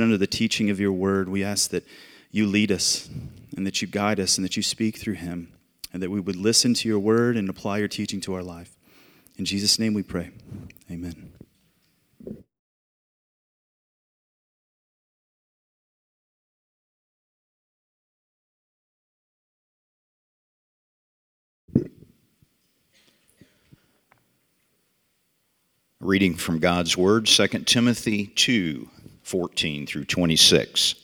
under the teaching of your word, we ask that you lead us and that you guide us and that you speak through him and that we would listen to your word and apply your teaching to our life. In Jesus' name we pray. Amen. Reading from God's Word, 2 Timothy 2 14 through 26.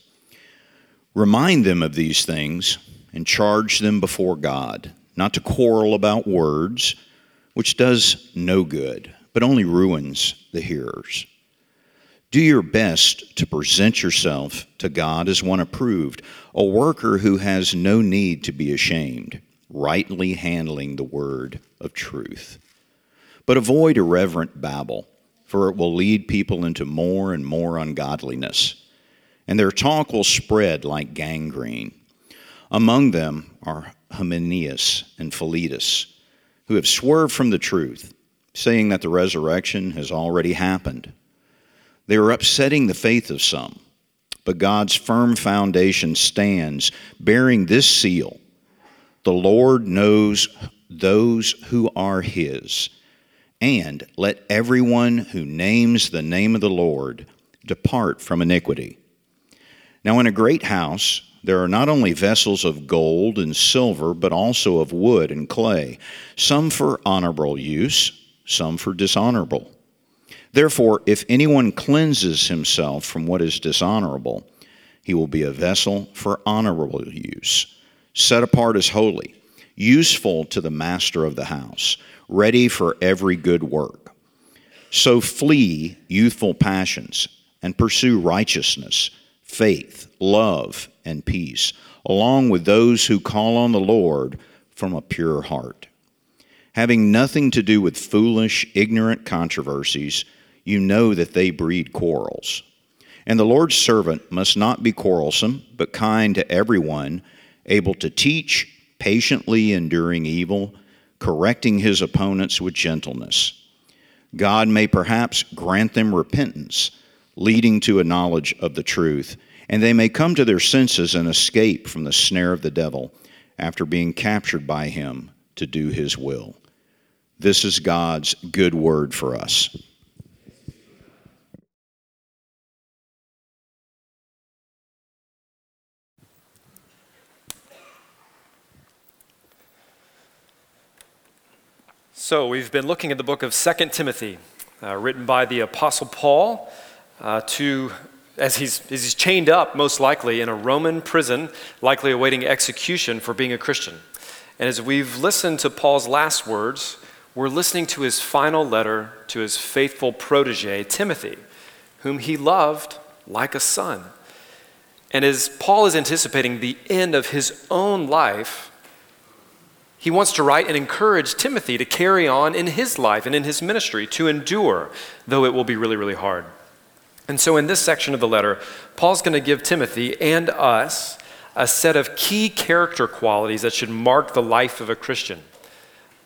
Remind them of these things and charge them before God, not to quarrel about words, which does no good, but only ruins the hearers. Do your best to present yourself to God as one approved, a worker who has no need to be ashamed, rightly handling the word of truth. But avoid irreverent babble for it will lead people into more and more ungodliness, and their talk will spread like gangrene. Among them are Hymenaeus and Philetus, who have swerved from the truth, saying that the resurrection has already happened. They are upsetting the faith of some, but God's firm foundation stands, bearing this seal The Lord knows those who are His and let everyone who names the name of the Lord depart from iniquity. Now, in a great house, there are not only vessels of gold and silver, but also of wood and clay, some for honorable use, some for dishonorable. Therefore, if anyone cleanses himself from what is dishonorable, he will be a vessel for honorable use, set apart as holy, useful to the master of the house ready for every good work. So flee youthful passions and pursue righteousness, faith, love, and peace, along with those who call on the Lord from a pure heart. Having nothing to do with foolish, ignorant controversies, you know that they breed quarrels. And the Lord's servant must not be quarrelsome, but kind to everyone, able to teach, patiently enduring evil correcting his opponents with gentleness. God may perhaps grant them repentance, leading to a knowledge of the truth, and they may come to their senses and escape from the snare of the devil after being captured by him to do his will. This is God's good word for us. So, we've been looking at the book of 2 Timothy, uh, written by the Apostle Paul uh, to, as he's, as he's chained up, most likely, in a Roman prison, likely awaiting execution for being a Christian. And as we've listened to Paul's last words, we're listening to his final letter to his faithful protege, Timothy, whom he loved like a son. And as Paul is anticipating the end of his own life, he wants to write and encourage Timothy to carry on in his life and in his ministry, to endure, though it will be really, really hard. And so, in this section of the letter, Paul's going to give Timothy and us a set of key character qualities that should mark the life of a Christian.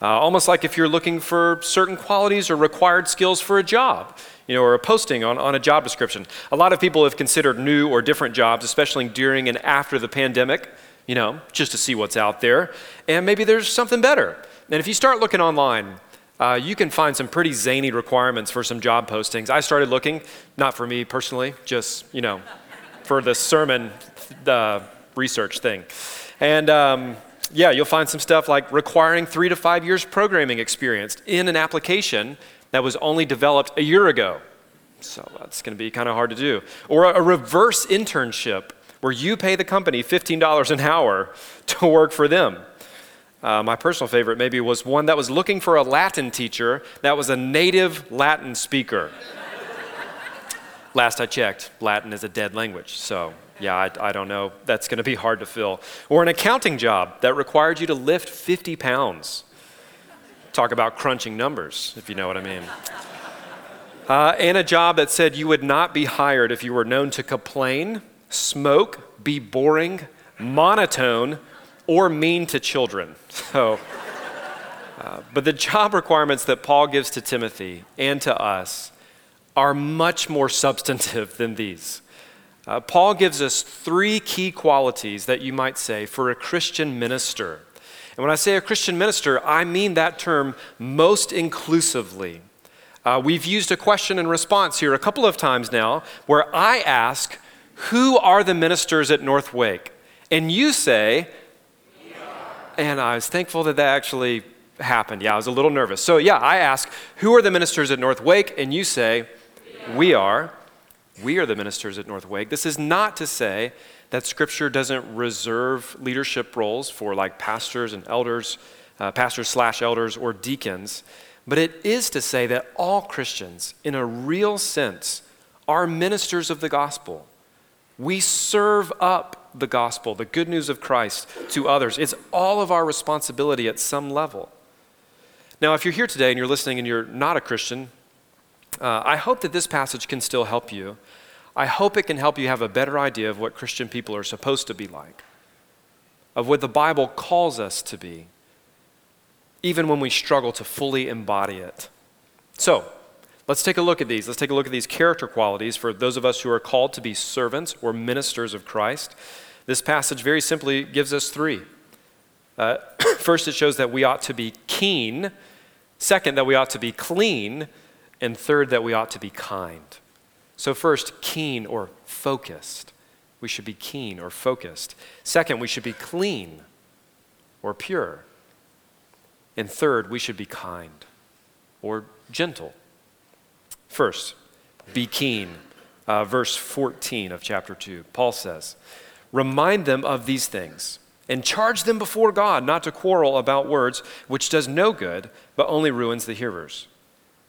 Uh, almost like if you're looking for certain qualities or required skills for a job, you know, or a posting on, on a job description. A lot of people have considered new or different jobs, especially during and after the pandemic you know, just to see what's out there. And maybe there's something better. And if you start looking online, uh, you can find some pretty zany requirements for some job postings. I started looking, not for me personally, just, you know, for the sermon uh, research thing. And um, yeah, you'll find some stuff like requiring three to five years programming experience in an application that was only developed a year ago. So that's going to be kind of hard to do. Or a reverse internship where you pay the company $15 an hour to work for them. Uh, my personal favorite maybe was one that was looking for a Latin teacher that was a native Latin speaker. Last I checked, Latin is a dead language, so yeah, I, I don't know. That's going to be hard to fill. Or an accounting job that required you to lift 50 pounds. Talk about crunching numbers, if you know what I mean. Uh, and a job that said you would not be hired if you were known to complain smoke, be boring, monotone, or mean to children. So, uh, but the job requirements that Paul gives to Timothy and to us are much more substantive than these. uh, Paul gives us three key qualities that you might say for a Christian minister. And when I say a Christian minister, I mean that term most inclusively. Uh, we've used a question and response here a couple of times now where I ask, Who are the ministers at North Wake? And you say, We are. and I was thankful that that actually happened. Yeah, I was a little nervous. So, yeah, I ask, Who are the ministers at North Wake? And you say, We are. We are the ministers at North Wake. This is not to say that Scripture doesn't reserve leadership roles for like pastors and elders, uh, pastors slash elders, or deacons. But it is to say that all Christians, in a real sense, are ministers of the gospel. We serve up the gospel, the good news of Christ, to others. It's all of our responsibility at some level. Now, if you're here today and you're listening and you're not a Christian, uh, I hope that this passage can still help you. I hope it can help you have a better idea of what Christian people are supposed to be like, of what the Bible calls us to be, even when we struggle to fully embody it. So, let's take a look at these. Let's take a look at these character qualities for those of us who are called to be servants or ministers of Christ. This passage very simply gives us three. Uh, first, it shows that we ought to be keen. Second, that we ought to be clean. And third, that we ought to be kind. So, first, keen or focused. We should be keen or focused. Second, we should be clean or pure. And third, we should be kind or gentle. First, be keen. Uh, verse 14 of chapter 2, Paul says, Remind them of these things and charge them before God not to quarrel about words, which does no good, but only ruins the hearers.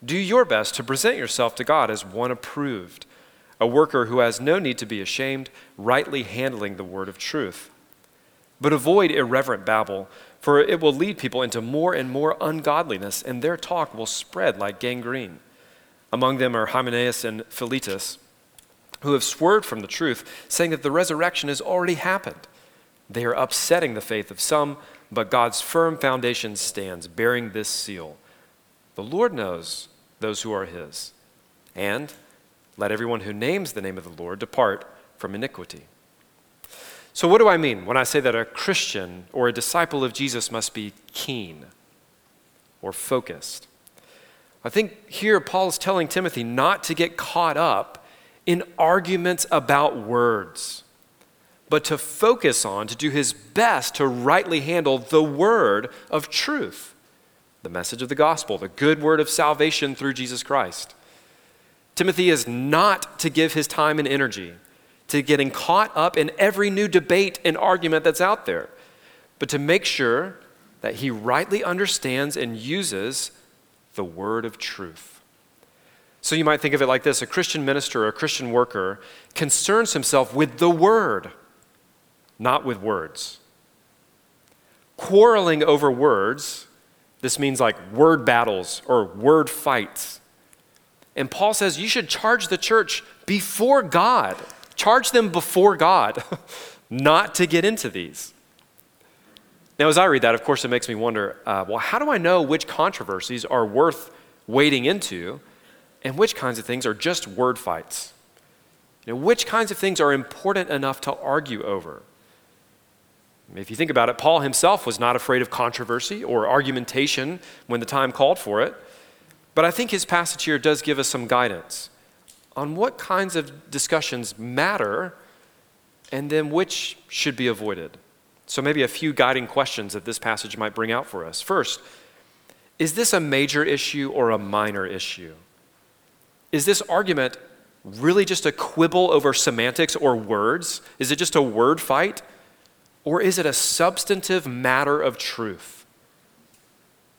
Do your best to present yourself to God as one approved, a worker who has no need to be ashamed, rightly handling the word of truth. But avoid irreverent babble, for it will lead people into more and more ungodliness, and their talk will spread like gangrene. Among them are Hymenaeus and Philetus, who have swerved from the truth, saying that the resurrection has already happened. They are upsetting the faith of some, but God's firm foundation stands, bearing this seal. The Lord knows those who are his. And let everyone who names the name of the Lord depart from iniquity. So, what do I mean when I say that a Christian or a disciple of Jesus must be keen or focused? I think here Paul is telling Timothy not to get caught up in arguments about words, but to focus on, to do his best to rightly handle the word of truth the message of the gospel, the good word of salvation through Jesus Christ. Timothy is not to give his time and energy to getting caught up in every new debate and argument that's out there, but to make sure that he rightly understands and uses the word of truth. So you might think of it like this a Christian minister or a Christian worker concerns himself with the word, not with words. Quarreling over words this means like word battles or word fights. And Paul says you should charge the church before God. Charge them before God, not to get into these. Now, as I read that, of course, it makes me wonder uh, well, how do I know which controversies are worth wading into and which kinds of things are just word fights? You know, which kinds of things are important enough to argue over? If you think about it, Paul himself was not afraid of controversy or argumentation when the time called for it. But I think his passage here does give us some guidance on what kinds of discussions matter and then which should be avoided. So, maybe a few guiding questions that this passage might bring out for us. First, is this a major issue or a minor issue? Is this argument really just a quibble over semantics or words? Is it just a word fight? Or is it a substantive matter of truth?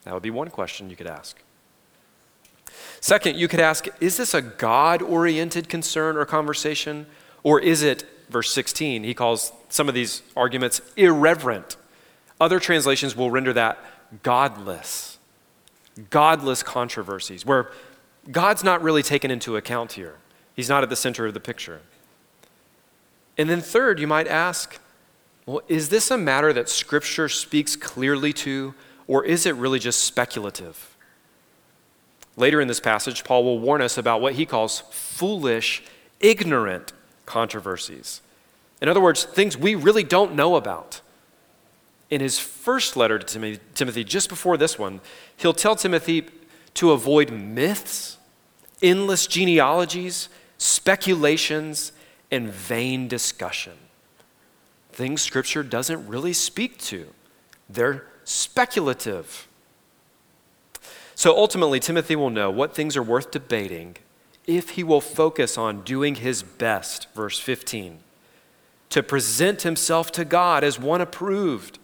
That would be one question you could ask. Second, you could ask is this a God oriented concern or conversation? Or is it, verse 16, he calls some of these arguments irreverent. Other translations will render that godless. Godless controversies, where God's not really taken into account here. He's not at the center of the picture. And then, third, you might ask well, is this a matter that Scripture speaks clearly to, or is it really just speculative? Later in this passage, Paul will warn us about what he calls foolish, ignorant controversies. In other words, things we really don't know about. In his first letter to Timothy, just before this one, he'll tell Timothy to avoid myths, endless genealogies, speculations, and vain discussion. Things Scripture doesn't really speak to, they're speculative. So ultimately, Timothy will know what things are worth debating if he will focus on doing his best, verse 15, to present himself to God as one approved,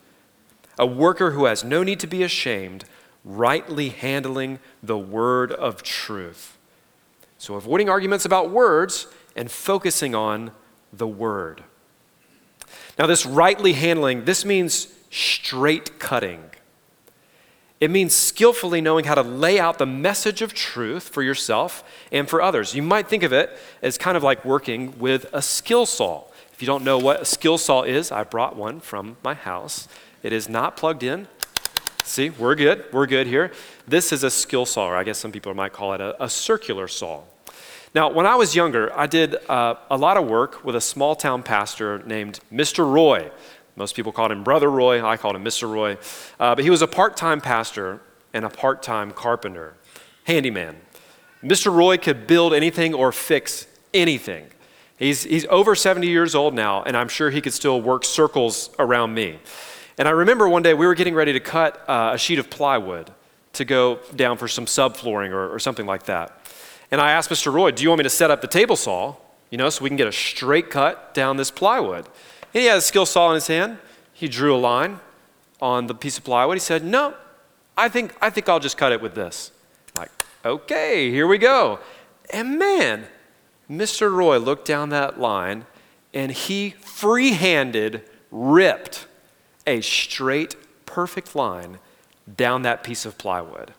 a worker who has no need to be ashamed, rightly handling the word of truth. So, avoiding arguments about words and focusing on the word. Now, this rightly handling, this means straight cutting. It means skillfully knowing how to lay out the message of truth for yourself and for others. You might think of it as kind of like working with a skill saw. If you don't know what a skill saw is, I brought one from my house. It is not plugged in. See, we're good. We're good here. This is a skill saw, or I guess some people might call it a, a circular saw. Now, when I was younger, I did uh, a lot of work with a small town pastor named Mr. Roy. Most people called him Brother Roy. I called him Mr. Roy. Uh, but he was a part time pastor and a part time carpenter, handyman. Mr. Roy could build anything or fix anything. He's, he's over 70 years old now, and I'm sure he could still work circles around me. And I remember one day we were getting ready to cut uh, a sheet of plywood to go down for some subflooring or, or something like that. And I asked Mr. Roy, Do you want me to set up the table saw, you know, so we can get a straight cut down this plywood? And he had a skill saw in his hand. He drew a line on the piece of plywood. He said, No, I think, I think I'll just cut it with this. I'm like, okay, here we go. And man, Mr. Roy looked down that line and he free handed ripped a straight, perfect line down that piece of plywood.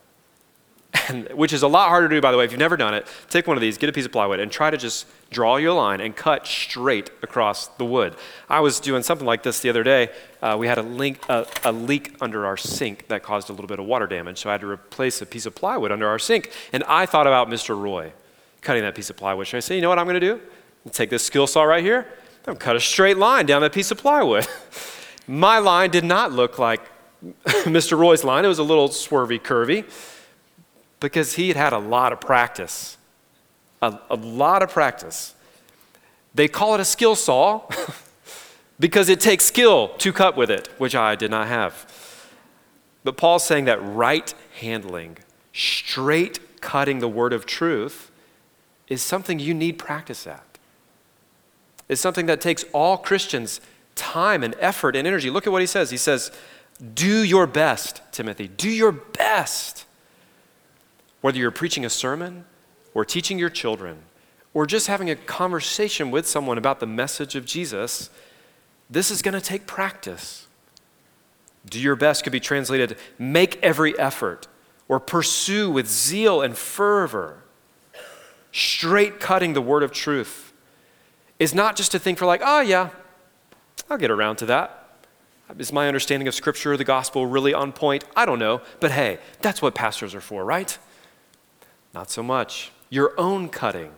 And, which is a lot harder to do, by the way. If you've never done it, take one of these, get a piece of plywood, and try to just draw your line and cut straight across the wood. I was doing something like this the other day. Uh, we had a, link, uh, a leak under our sink that caused a little bit of water damage, so I had to replace a piece of plywood under our sink. And I thought about Mr. Roy cutting that piece of plywood. Should I say, you know what I'm going to do? Take this skill saw right here. I'm cut a straight line down that piece of plywood. My line did not look like Mr. Roy's line. It was a little swervy, curvy, because he had had a lot of practice a, a lot of practice. They call it a skill saw because it takes skill to cut with it, which I did not have. But Paul's saying that right handling, straight cutting the word of truth, is something you need practice at. It's something that takes all Christians time and effort and energy. Look at what he says. He says, Do your best, Timothy. Do your best. Whether you're preaching a sermon, or teaching your children, or just having a conversation with someone about the message of Jesus, this is going to take practice. Do your best could be translated make every effort or pursue with zeal and fervor. Straight cutting the word of truth is not just a thing for, like, oh, yeah, I'll get around to that. Is my understanding of Scripture or the gospel really on point? I don't know. But hey, that's what pastors are for, right? Not so much. Your own cutting,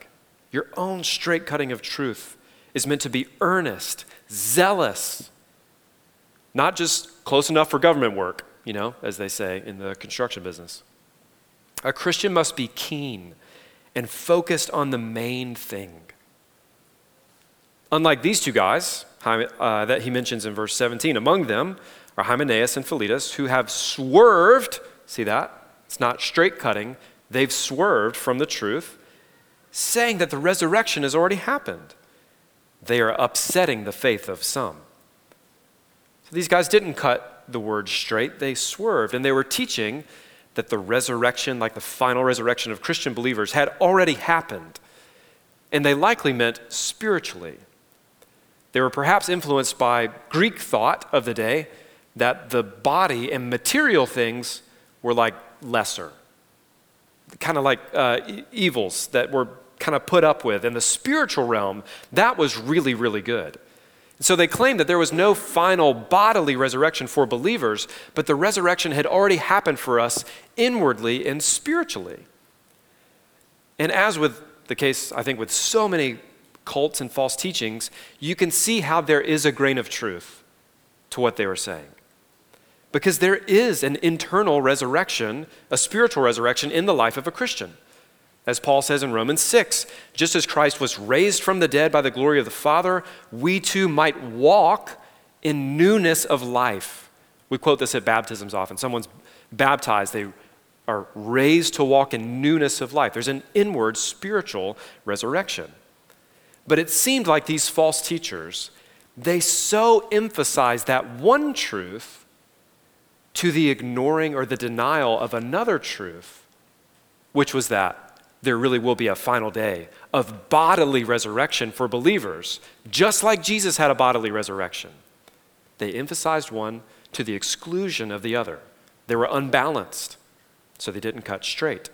your own straight cutting of truth is meant to be earnest, zealous, not just close enough for government work, you know, as they say in the construction business. A Christian must be keen and focused on the main thing. Unlike these two guys uh, that he mentions in verse 17, among them are Hymenaeus and Philetus, who have swerved, see that? It's not straight cutting, They've swerved from the truth, saying that the resurrection has already happened. They are upsetting the faith of some. So these guys didn't cut the word straight, they swerved, and they were teaching that the resurrection, like the final resurrection of Christian believers, had already happened. And they likely meant spiritually. They were perhaps influenced by Greek thought of the day that the body and material things were like lesser kind of like uh, evils that were kind of put up with. In the spiritual realm, that was really, really good. So they claimed that there was no final bodily resurrection for believers, but the resurrection had already happened for us inwardly and spiritually. And as with the case, I think, with so many cults and false teachings, you can see how there is a grain of truth to what they were saying. Because there is an internal resurrection, a spiritual resurrection in the life of a Christian. As Paul says in Romans 6, just as Christ was raised from the dead by the glory of the Father, we too might walk in newness of life. We quote this at baptisms often. Someone's baptized, they are raised to walk in newness of life. There's an inward spiritual resurrection. But it seemed like these false teachers, they so emphasized that one truth to the ignoring or the denial of another truth, which was that there really will be a final day of bodily resurrection for believers, just like Jesus had a bodily resurrection. They emphasized one to the exclusion of the other. They were unbalanced so they didn't cut straight.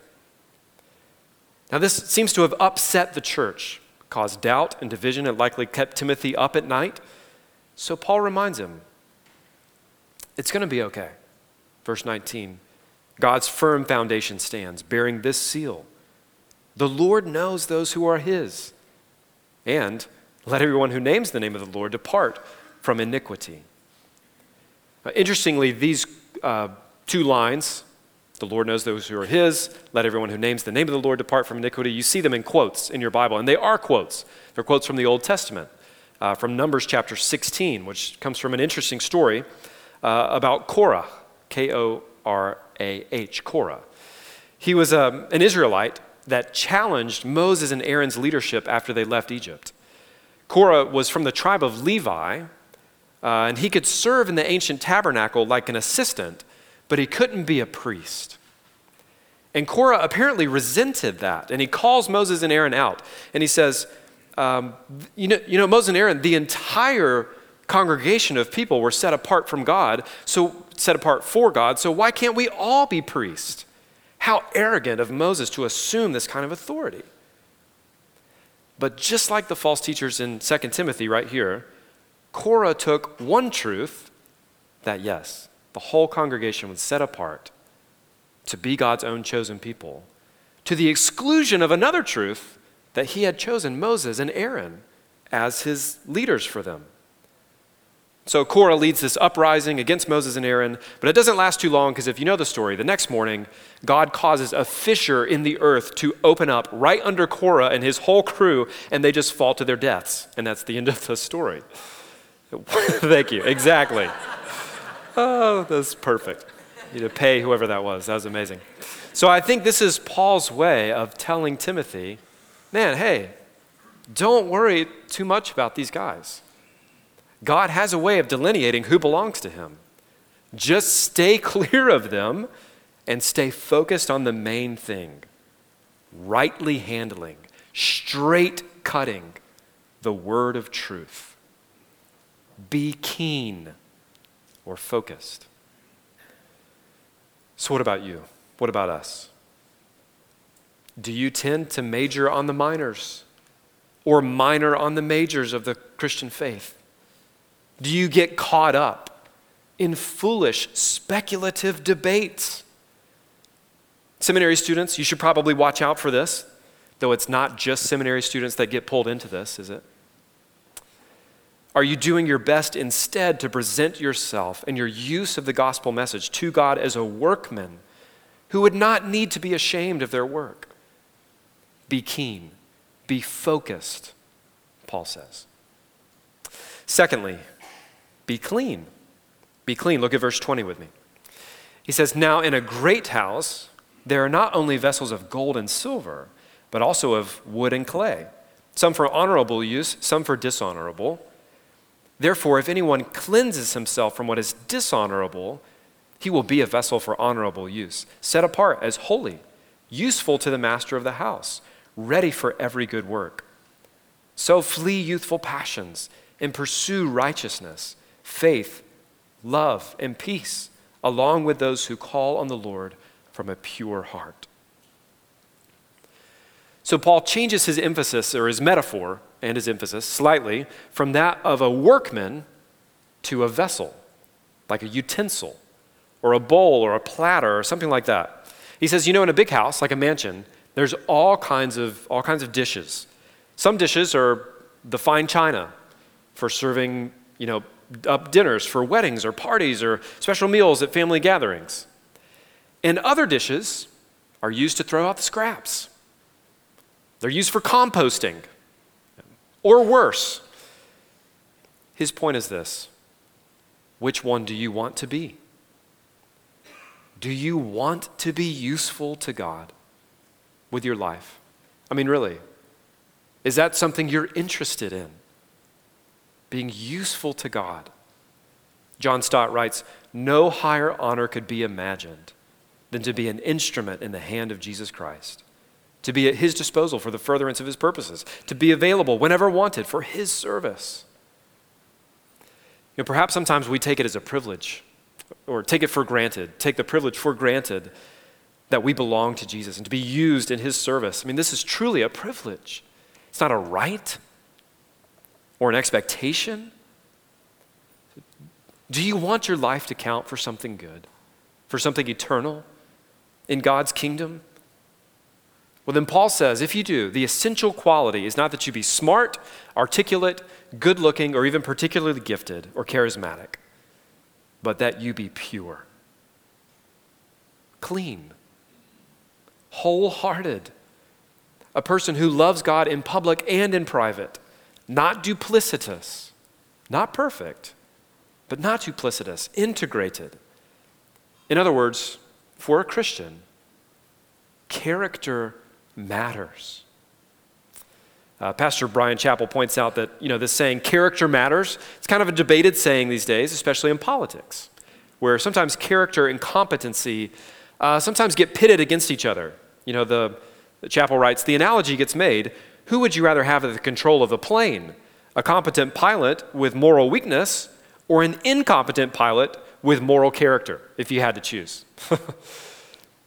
Now, this seems to have upset the church, caused doubt and division. It likely kept Timothy up at night. So Paul reminds him it's going to be okay. Verse 19 God's firm foundation stands, bearing this seal The Lord knows those who are his. And let everyone who names the name of the Lord depart from iniquity. Interestingly, these uh, two lines the Lord knows those who are his. Let everyone who names the name of the Lord depart from iniquity. You see them in quotes in your Bible, and they are quotes. They're quotes from the Old Testament, uh, from Numbers chapter 16, which comes from an interesting story uh, about Korah, K O R A H, Korah. He was um, an Israelite that challenged Moses and Aaron's leadership after they left Egypt. Korah was from the tribe of Levi, uh, and he could serve in the ancient tabernacle like an assistant but he couldn't be a priest. And Korah apparently resented that, and he calls Moses and Aaron out, and he says, um, you, know, you know, Moses and Aaron, the entire congregation of people were set apart from God, so set apart for God, so why can't we all be priests? How arrogant of Moses to assume this kind of authority. But just like the false teachers in 2 Timothy right here, Korah took one truth that, yes, the whole congregation was set apart to be God's own chosen people, to the exclusion of another truth that he had chosen Moses and Aaron as his leaders for them. So Korah leads this uprising against Moses and Aaron, but it doesn't last too long because if you know the story, the next morning, God causes a fissure in the earth to open up right under Korah and his whole crew, and they just fall to their deaths. And that's the end of the story. Thank you. Exactly. Oh, that's perfect. You to pay whoever that was. That was amazing. So I think this is Paul's way of telling Timothy, man, hey, don't worry too much about these guys. God has a way of delineating who belongs to him. Just stay clear of them and stay focused on the main thing rightly handling, straight cutting the word of truth. Be keen or focused. So, what about you? What about us? Do you tend to major on the minors or minor on the majors of the Christian faith? Do you get caught up in foolish, speculative debates? Seminary students, you should probably watch out for this, though it's not just seminary students that get pulled into this, is it? Are you doing your best instead to present yourself and your use of the gospel message to God as a workman who would not need to be ashamed of their work? Be keen, be focused, Paul says. Secondly, be clean. Be clean. Look at verse 20 with me. He says, Now in a great house, there are not only vessels of gold and silver, but also of wood and clay, some for honorable use, some for dishonorable. Therefore, if anyone cleanses himself from what is dishonorable, he will be a vessel for honorable use, set apart as holy, useful to the master of the house, ready for every good work. So flee youthful passions and pursue righteousness, faith, love, and peace, along with those who call on the Lord from a pure heart. So Paul changes his emphasis or his metaphor and his emphasis slightly from that of a workman to a vessel, like a utensil or a bowl or a platter or something like that. He says, you know, in a big house, like a mansion, there's all kinds of all kinds of dishes. Some dishes are the fine china for serving, you know, up dinners for weddings or parties or special meals at family gatherings. And other dishes are used to throw out the scraps. They're used for composting. Or worse. His point is this which one do you want to be? Do you want to be useful to God with your life? I mean, really, is that something you're interested in? Being useful to God. John Stott writes No higher honor could be imagined than to be an instrument in the hand of Jesus Christ, to be at his disposal for the furtherance of his purposes, to be available whenever wanted for his service. You know, perhaps sometimes we take it as a privilege or take it for granted, take the privilege for granted that we belong to Jesus and to be used in his service. I mean, this is truly a privilege. It's not a right or an expectation. Do you want your life to count for something good, for something eternal in God's kingdom? Well, then Paul says if you do, the essential quality is not that you be smart, articulate, good looking, or even particularly gifted or charismatic, but that you be pure, clean, wholehearted, a person who loves God in public and in private, not duplicitous, not perfect, but not duplicitous, integrated. In other words, for a Christian, character matters. Uh, Pastor Bryan Chapell points out that you know this saying "character matters." It's kind of a debated saying these days, especially in politics, where sometimes character and competency uh, sometimes get pitted against each other. You know, the, the Chapell writes, the analogy gets made: Who would you rather have at the control of the plane? A competent pilot with moral weakness, or an incompetent pilot with moral character? If you had to choose.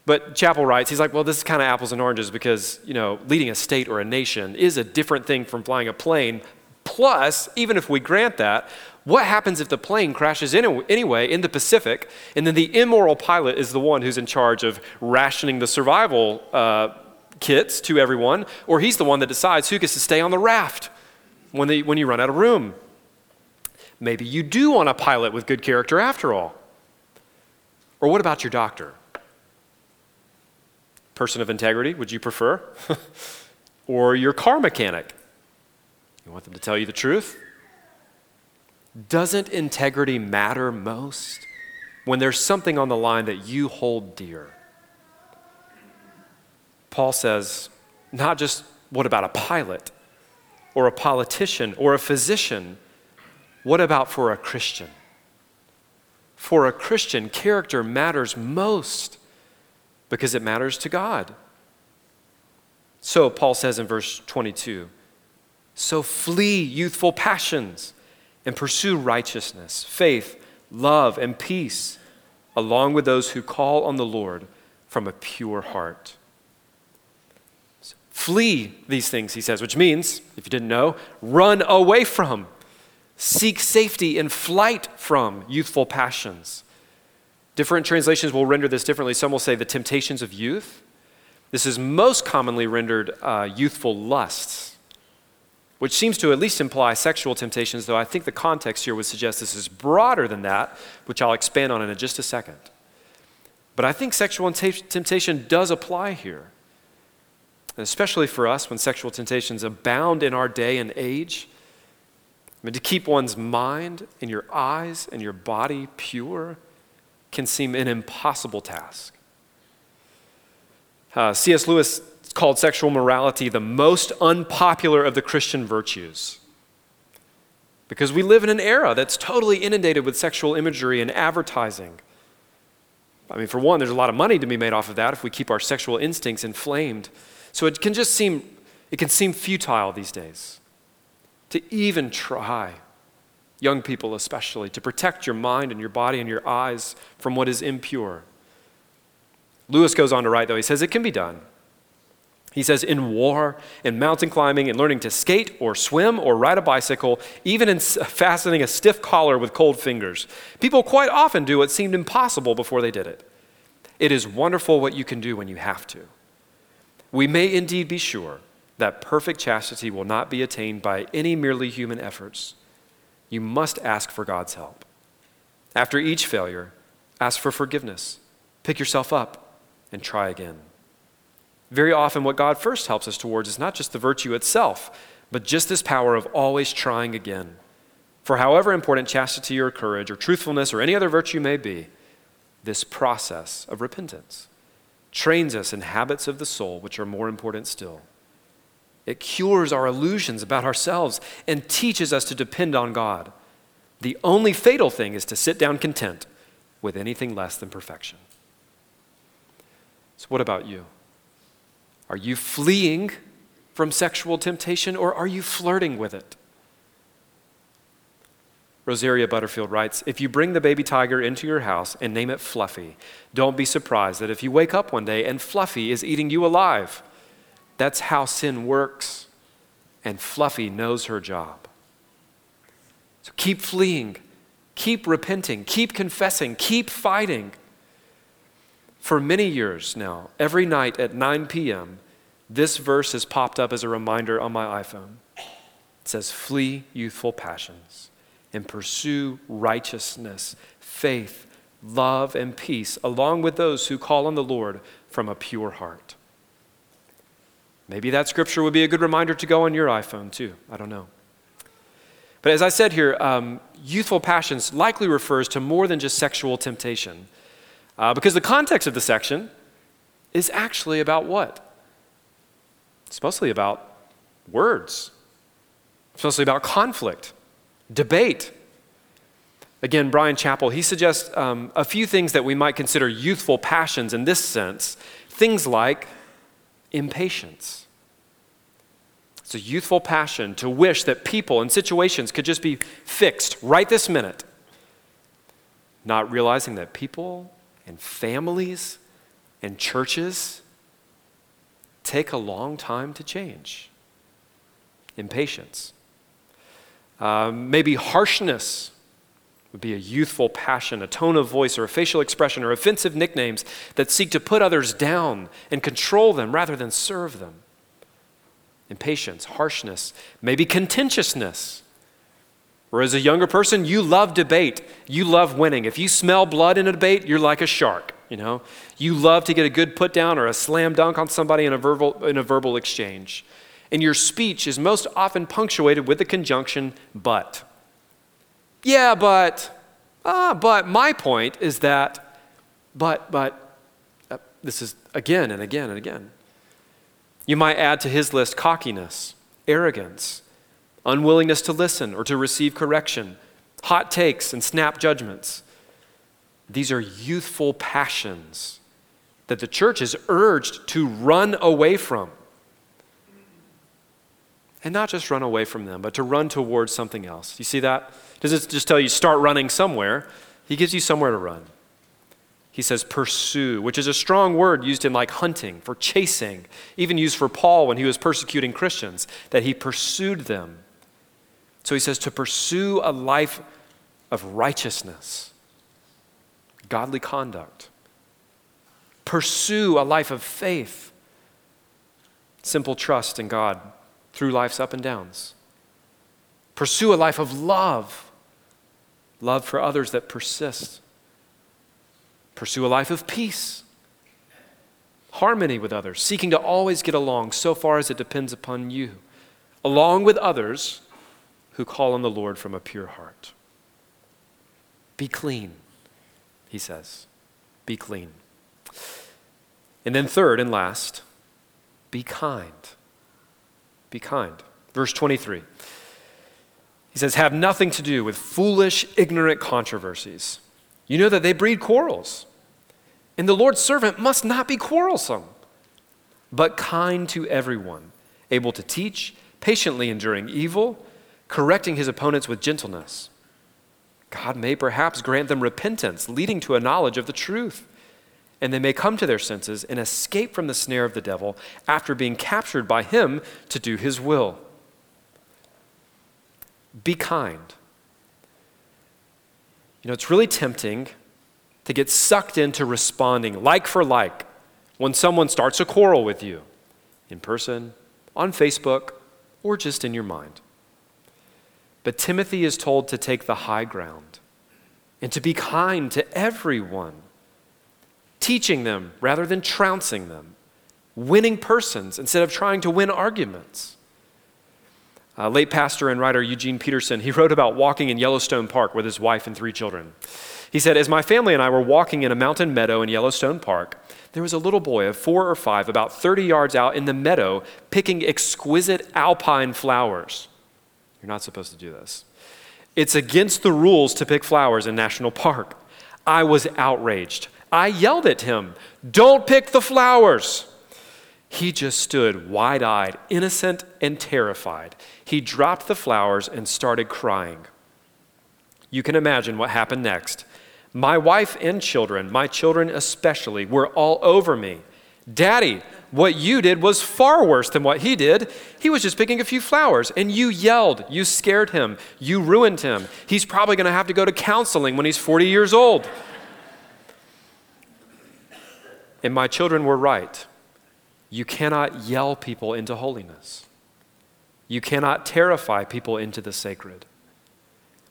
But Chapell writes, he's like, well, this is kind of apples and oranges because, you know, leading a state or a nation is a different thing from flying a plane. Plus, even if we grant that, what happens if the plane crashes in, anyway in the Pacific, and then the immoral pilot is the one who's in charge of rationing the survival uh, kits to everyone, or he's the one that decides who gets to stay on the raft when, they, when you run out of room? Maybe you do want a pilot with good character after all. Or what about your doctor? person of integrity, would you prefer? or your car mechanic? You want them to tell you the truth? Doesn't integrity matter most when there's something on the line that you hold dear? Paul says, not just what about a pilot or a politician or a physician? What about for a Christian? For a Christian, character matters most because it matters to God. So, Paul says in verse 22 So flee youthful passions and pursue righteousness, faith, love, and peace, along with those who call on the Lord from a pure heart. Flee these things, he says, which means, if you didn't know, run away from, seek safety in flight from youthful passions Different translations will render this differently. Some will say the temptations of youth. This is most commonly rendered uh, youthful lusts, which seems to at least imply sexual temptations, though I think the context here would suggest this is broader than that, which I'll expand on in just a second. But I think sexual temptation does apply here, and especially for us when sexual temptations abound in our day and age. I mean, to keep one's mind and your eyes and your body pure can seem an impossible task. Uh, C.S. Lewis called sexual morality the most unpopular of the Christian virtues. Because we live in an era that's totally inundated with sexual imagery and advertising. I mean, for one, there's a lot of money to be made off of that if we keep our sexual instincts inflamed. So it can just seem, it can seem futile these days to even try young people especially, to protect your mind and your body and your eyes from what is impure. Lewis goes on to write, though, he says it can be done. He says, in war, in mountain climbing, in learning to skate or swim or ride a bicycle, even in fastening a stiff collar with cold fingers, people quite often do what seemed impossible before they did it. It is wonderful what you can do when you have to. We may indeed be sure that perfect chastity will not be attained by any merely human efforts. You must ask for God's help. After each failure, ask for forgiveness, pick yourself up, and try again. Very often, what God first helps us towards is not just the virtue itself, but just this power of always trying again. For however important chastity or courage or truthfulness or any other virtue may be, this process of repentance trains us in habits of the soul which are more important still. It cures our illusions about ourselves and teaches us to depend on God. The only fatal thing is to sit down content with anything less than perfection. So, what about you? Are you fleeing from sexual temptation or are you flirting with it? Rosaria Butterfield writes If you bring the baby tiger into your house and name it Fluffy, don't be surprised that if you wake up one day and Fluffy is eating you alive. That's how sin works, and Fluffy knows her job. So keep fleeing, keep repenting, keep confessing, keep fighting. For many years now, every night at 9 p.m., this verse has popped up as a reminder on my iPhone. It says, Flee youthful passions and pursue righteousness, faith, love, and peace, along with those who call on the Lord from a pure heart. Maybe that scripture would be a good reminder to go on your iPhone too. I don't know. But as I said here, um, youthful passions likely refers to more than just sexual temptation. Uh, because the context of the section is actually about what? It's mostly about words, it's mostly about conflict, debate. Again, Bryan Chapell, he suggests um, a few things that we might consider youthful passions in this sense. Things like impatience. It's a youthful passion to wish that people and situations could just be fixed right this minute, not realizing that people and families and churches take a long time to change. Impatience. Um, maybe harshness would be a youthful passion, a tone of voice, or a facial expression, or offensive nicknames that seek to put others down and control them rather than serve them. Impatience, harshness, maybe contentiousness. Or as a younger person, you love debate. You love winning. If you smell blood in a debate, you're like a shark, you know? You love to get a good put down or a slam dunk on somebody in a verbal, in a verbal exchange. And your speech is most often punctuated with the conjunction but. Yeah, but, ah, but my point is that, but, but, uh, this is again and again and again. You might add to his list cockiness, arrogance, unwillingness to listen or to receive correction, hot takes, and snap judgments. These are youthful passions that the church is urged to run away from. And not just run away from them, but to run towards something else. You see that? Does it just tell you start running somewhere? He gives you somewhere to run. He says pursue, which is a strong word used in like hunting, for chasing, even used for Paul when he was persecuting Christians, that he pursued them. So he says to pursue a life of righteousness, godly conduct. Pursue a life of faith, simple trust in God through life's up and downs. Pursue a life of love, love for others that persists. Pursue a life of peace, harmony with others, seeking to always get along so far as it depends upon you, along with others who call on the Lord from a pure heart. Be clean, he says. Be clean. And then, third and last, be kind. Be kind. Verse 23. He says, Have nothing to do with foolish, ignorant controversies. You know that they breed quarrels. And the Lord's servant must not be quarrelsome, but kind to everyone, able to teach, patiently enduring evil, correcting his opponents with gentleness. God may perhaps grant them repentance, leading to a knowledge of the truth and they may come to their senses and escape from the snare of the devil after being captured by him to do his will. Be kind. You know, it's really tempting to get sucked into responding like for like when someone starts a quarrel with you in person on Facebook, or just in your mind. But Timothy is told to take the high ground and to be kind to everyone, teaching them rather than trouncing them, winning persons instead of trying to win arguments. Uh, late pastor and writer Eugene Peterson, he wrote about walking in Yellowstone Park with his wife and three children. He said, As my family and I were walking in a mountain meadow in Yellowstone Park, there was a little boy of four or five, about 30 yards out in the meadow, picking exquisite alpine flowers. You're not supposed to do this. It's against the rules to pick flowers in National Park. I was outraged. I yelled at him, Don't pick the flowers. He just stood wide eyed, innocent and terrified. He dropped the flowers and started crying. You can imagine what happened next. My wife and children, my children especially, were all over me. Daddy, what you did was far worse than what he did. He was just picking a few flowers, and you yelled. You scared him. You ruined him. He's probably going to have to go to counseling when he's 40 years old. And my children were right. You cannot yell people into holiness, you cannot terrify people into the sacred.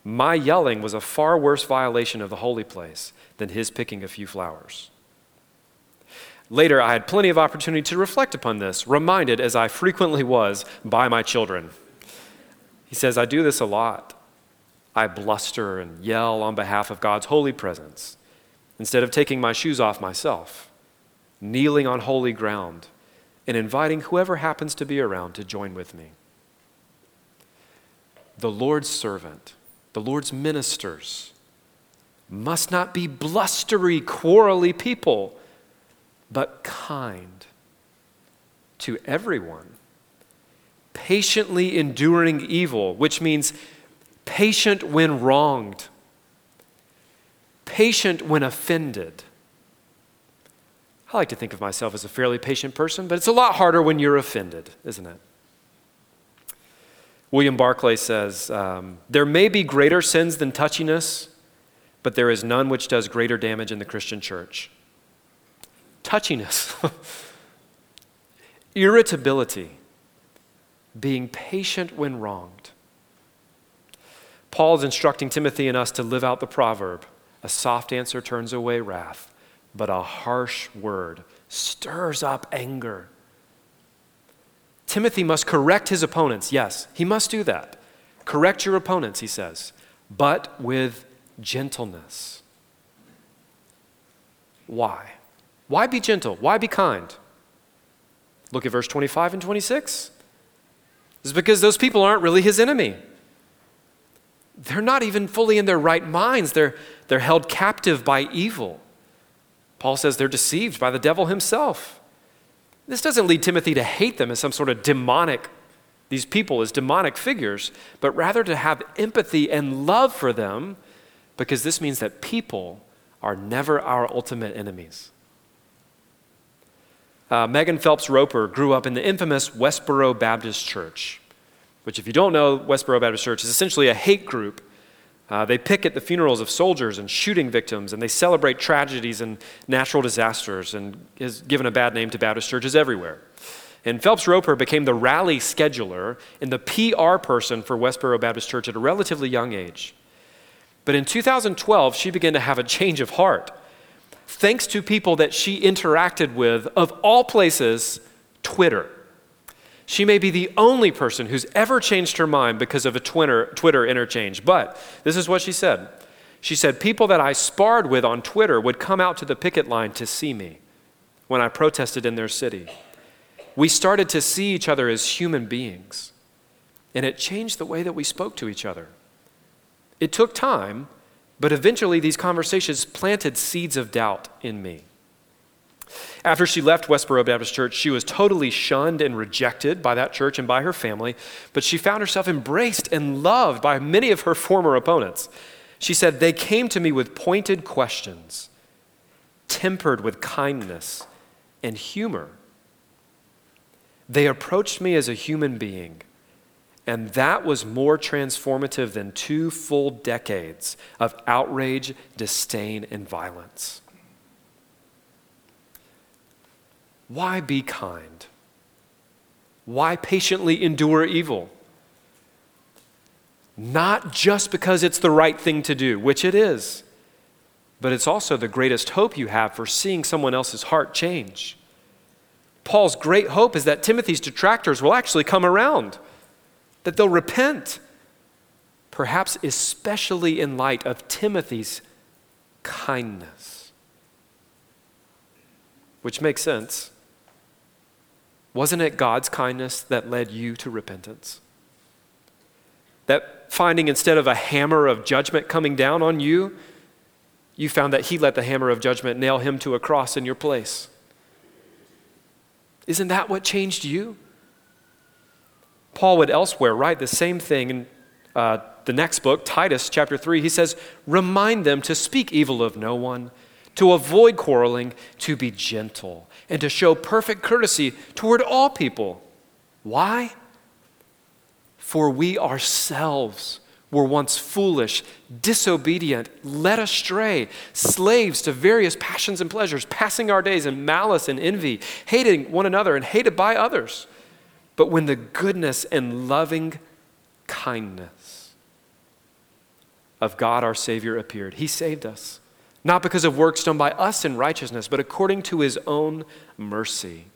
My yelling was a far worse violation of the holy place than his picking a few flowers. Later, I had plenty of opportunity to reflect upon this, reminded, as I frequently was, by my children. He says, I do this a lot. I bluster and yell on behalf of God's holy presence instead of taking my shoes off myself, kneeling on holy ground, and inviting whoever happens to be around to join with me. The Lord's servant the Lord's ministers must not be blustery, quarrelly people, but kind to everyone, patiently enduring evil, which means patient when wronged, patient when offended. I like to think of myself as a fairly patient person, but it's a lot harder when you're offended, isn't it? William Barclay says, um, There may be greater sins than touchiness, but there is none which does greater damage in the Christian church. Touchiness, irritability, being patient when wronged. Paul is instructing Timothy and us to live out the proverb a soft answer turns away wrath, but a harsh word stirs up anger. Timothy must correct his opponents. Yes, he must do that. Correct your opponents, he says, but with gentleness. Why? Why be gentle? Why be kind? Look at verse 25 and 26. It's because those people aren't really his enemy. They're not even fully in their right minds. They're, they're held captive by evil. Paul says they're deceived by the devil himself. This doesn't lead Timothy to hate them as some sort of demonic, these people as demonic figures, but rather to have empathy and love for them because this means that people are never our ultimate enemies. Uh, Megan Phelps Roper grew up in the infamous Westboro Baptist Church, which, if you don't know, Westboro Baptist Church is essentially a hate group uh, they picket the funerals of soldiers and shooting victims, and they celebrate tragedies and natural disasters, and has given a bad name to Baptist churches everywhere. And Phelps Roper became the rally scheduler and the PR person for Westboro Baptist Church at a relatively young age. But in 2012, she began to have a change of heart, thanks to people that she interacted with, of all places, Twitter. She may be the only person who's ever changed her mind because of a Twitter, Twitter interchange. But this is what she said. She said, People that I sparred with on Twitter would come out to the picket line to see me when I protested in their city. We started to see each other as human beings, and it changed the way that we spoke to each other. It took time, but eventually these conversations planted seeds of doubt in me. After she left Westboro Baptist Church, she was totally shunned and rejected by that church and by her family, but she found herself embraced and loved by many of her former opponents. She said, They came to me with pointed questions, tempered with kindness and humor. They approached me as a human being, and that was more transformative than two full decades of outrage, disdain, and violence. Why be kind? Why patiently endure evil? Not just because it's the right thing to do, which it is, but it's also the greatest hope you have for seeing someone else's heart change. Paul's great hope is that Timothy's detractors will actually come around, that they'll repent, perhaps especially in light of Timothy's kindness. Which makes sense. Wasn't it God's kindness that led you to repentance? That finding instead of a hammer of judgment coming down on you, you found that He let the hammer of judgment nail Him to a cross in your place. Isn't that what changed you? Paul would elsewhere write the same thing in uh, the next book, Titus chapter 3. He says, Remind them to speak evil of no one, to avoid quarreling, to be gentle, and to show perfect courtesy toward all people. Why? For we ourselves were once foolish, disobedient, led astray, slaves to various passions and pleasures, passing our days in malice and envy, hating one another and hated by others. But when the goodness and loving kindness of God our Savior appeared, He saved us, not because of works done by us in righteousness, but according to His own mercy.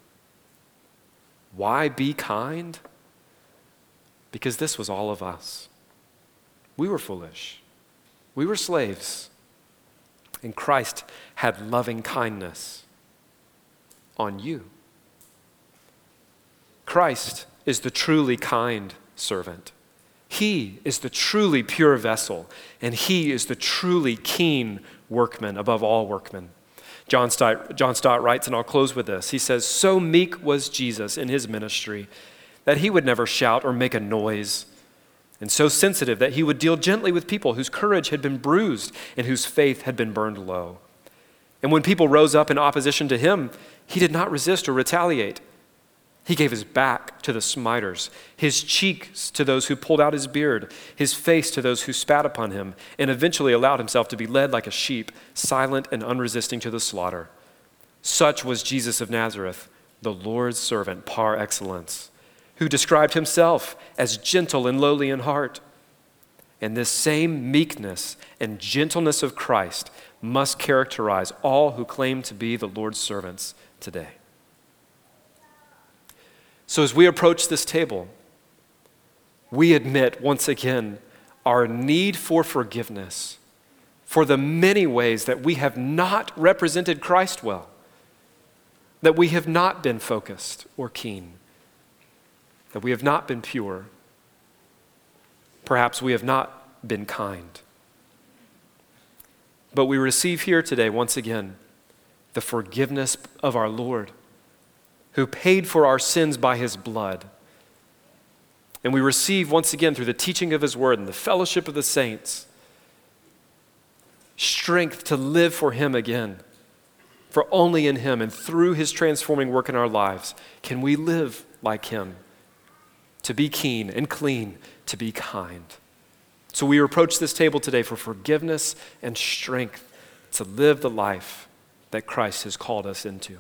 Why be kind? Because this was all of us. We were foolish. We were slaves. And Christ had loving kindness on you. Christ is the truly kind servant. He is the truly pure vessel, and he is the truly keen workman above all workmen. John Stott, John Stott writes, and I'll close with this. He says, So meek was Jesus in his ministry that he would never shout or make a noise and so sensitive that he would deal gently with people whose courage had been bruised and whose faith had been burned low. And when people rose up in opposition to him, he did not resist or retaliate. He gave his back to the smiters, his cheeks to those who pulled out his beard, his face to those who spat upon him, and eventually allowed himself to be led like a sheep, silent and unresisting to the slaughter. Such was Jesus of Nazareth, the Lord's servant par excellence who described himself as gentle and lowly in heart. And this same meekness and gentleness of Christ must characterize all who claim to be the Lord's servants today. So, as we approach this table, we admit once again our need for forgiveness for the many ways that we have not represented Christ well, that we have not been focused or keen that we have not been pure. Perhaps we have not been kind. But we receive here today, once again, the forgiveness of our Lord, who paid for our sins by his blood. And we receive, once again, through the teaching of his word and the fellowship of the saints, strength to live for him again. For only in him and through his transforming work in our lives can we live like him to be keen and clean, to be kind. So we approach this table today for forgiveness and strength to live the life that Christ has called us into.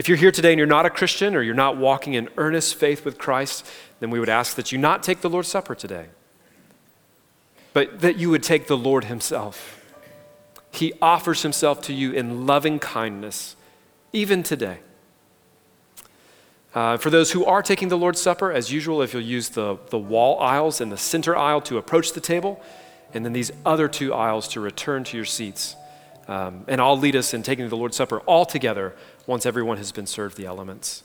If you're here today and you're not a Christian or you're not walking in earnest faith with Christ, then we would ask that you not take the Lord's Supper today, but that you would take the Lord Himself. He offers Himself to you in loving kindness, even today. Uh, for those who are taking the Lord's Supper, as usual, if you'll use the, the wall aisles and the center aisle to approach the table, and then these other two aisles to return to your seats. Um, and I'll lead us in taking the Lord's Supper all together once everyone has been served the elements.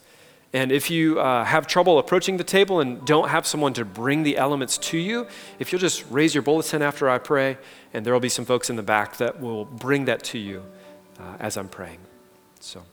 And if you uh, have trouble approaching the table and don't have someone to bring the elements to you, if you'll just raise your bulletin after I pray, and there will be some folks in the back that will bring that to you uh, as I'm praying. So.